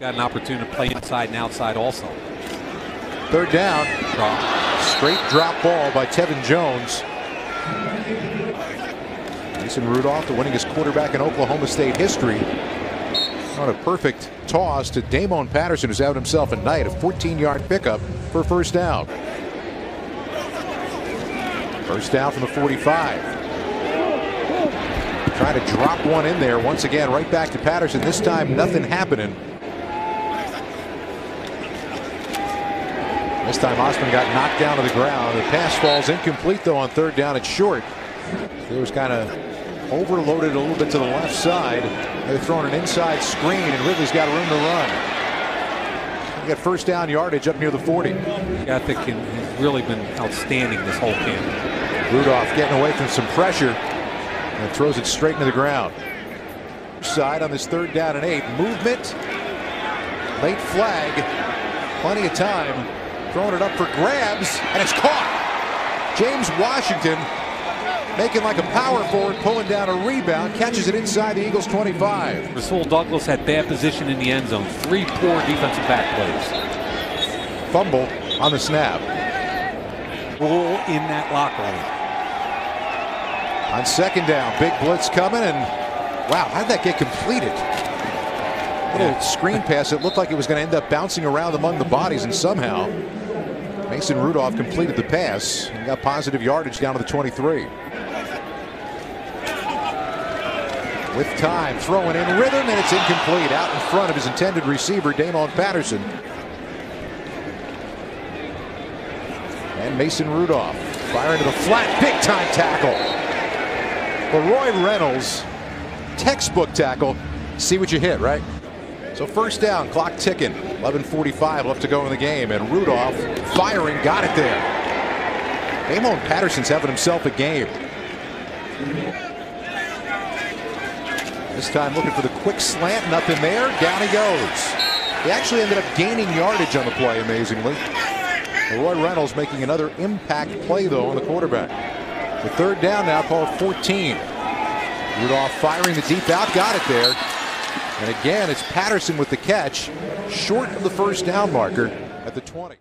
Got an opportunity to play inside and outside also. Third down. Straight drop ball by Tevin Jones. Mason Rudolph, the winningest quarterback in Oklahoma State history. On a perfect toss to Damoun Patterson, who's having himself a night. A 14-yard pickup for first down. First down from the 45. Trying to drop one in there once again, right back to Patterson. This time, nothing happening. This time Osman got knocked down to the ground. The pass falls incomplete though on third down. It's short. It was kind of overloaded a little bit to the left side. They're throwing an inside screen and Ridley's got room to run. He got first down yardage up near the 40. Ethic has really been outstanding this whole camp. Rudolph getting away from some pressure and throws it straight into the ground. Side on this third down and eight. Movement. Late flag. Plenty of time. Throwing it up for grabs, and it's caught. James Washington making like a power forward, pulling down a rebound, catches it inside the Eagles 25. Rasul Douglas had bad position in the end zone. Three poor defensive back plays. Fumble on the snap. All in that locker room. On second down, big blitz coming, and wow, how did that get completed? Little screen pass. It looked like it was going to end up bouncing around among the bodies, and somehow Mason Rudolph completed the pass and got positive yardage down to the 23. With time, throwing in rhythm, and it's incomplete out in front of his intended receiver, Damoun Patterson. And Mason Rudolph firing to the flat, big time tackle. Roy Reynolds, textbook tackle. See what you hit, right? So first down, clock ticking. 11:45 left to go in the game, and Rudolph firing, got it there. Damoun Patterson's having himself a game. This time looking for the quick slant, nothing there. Down he goes. He actually ended up gaining yardage on the play, amazingly. Roy Reynolds making another impact play, though, on the quarterback. The third down now called 14. Rudolph firing the deep out, got it there. And again, it's Patterson with the catch, short of the first down marker at the 20.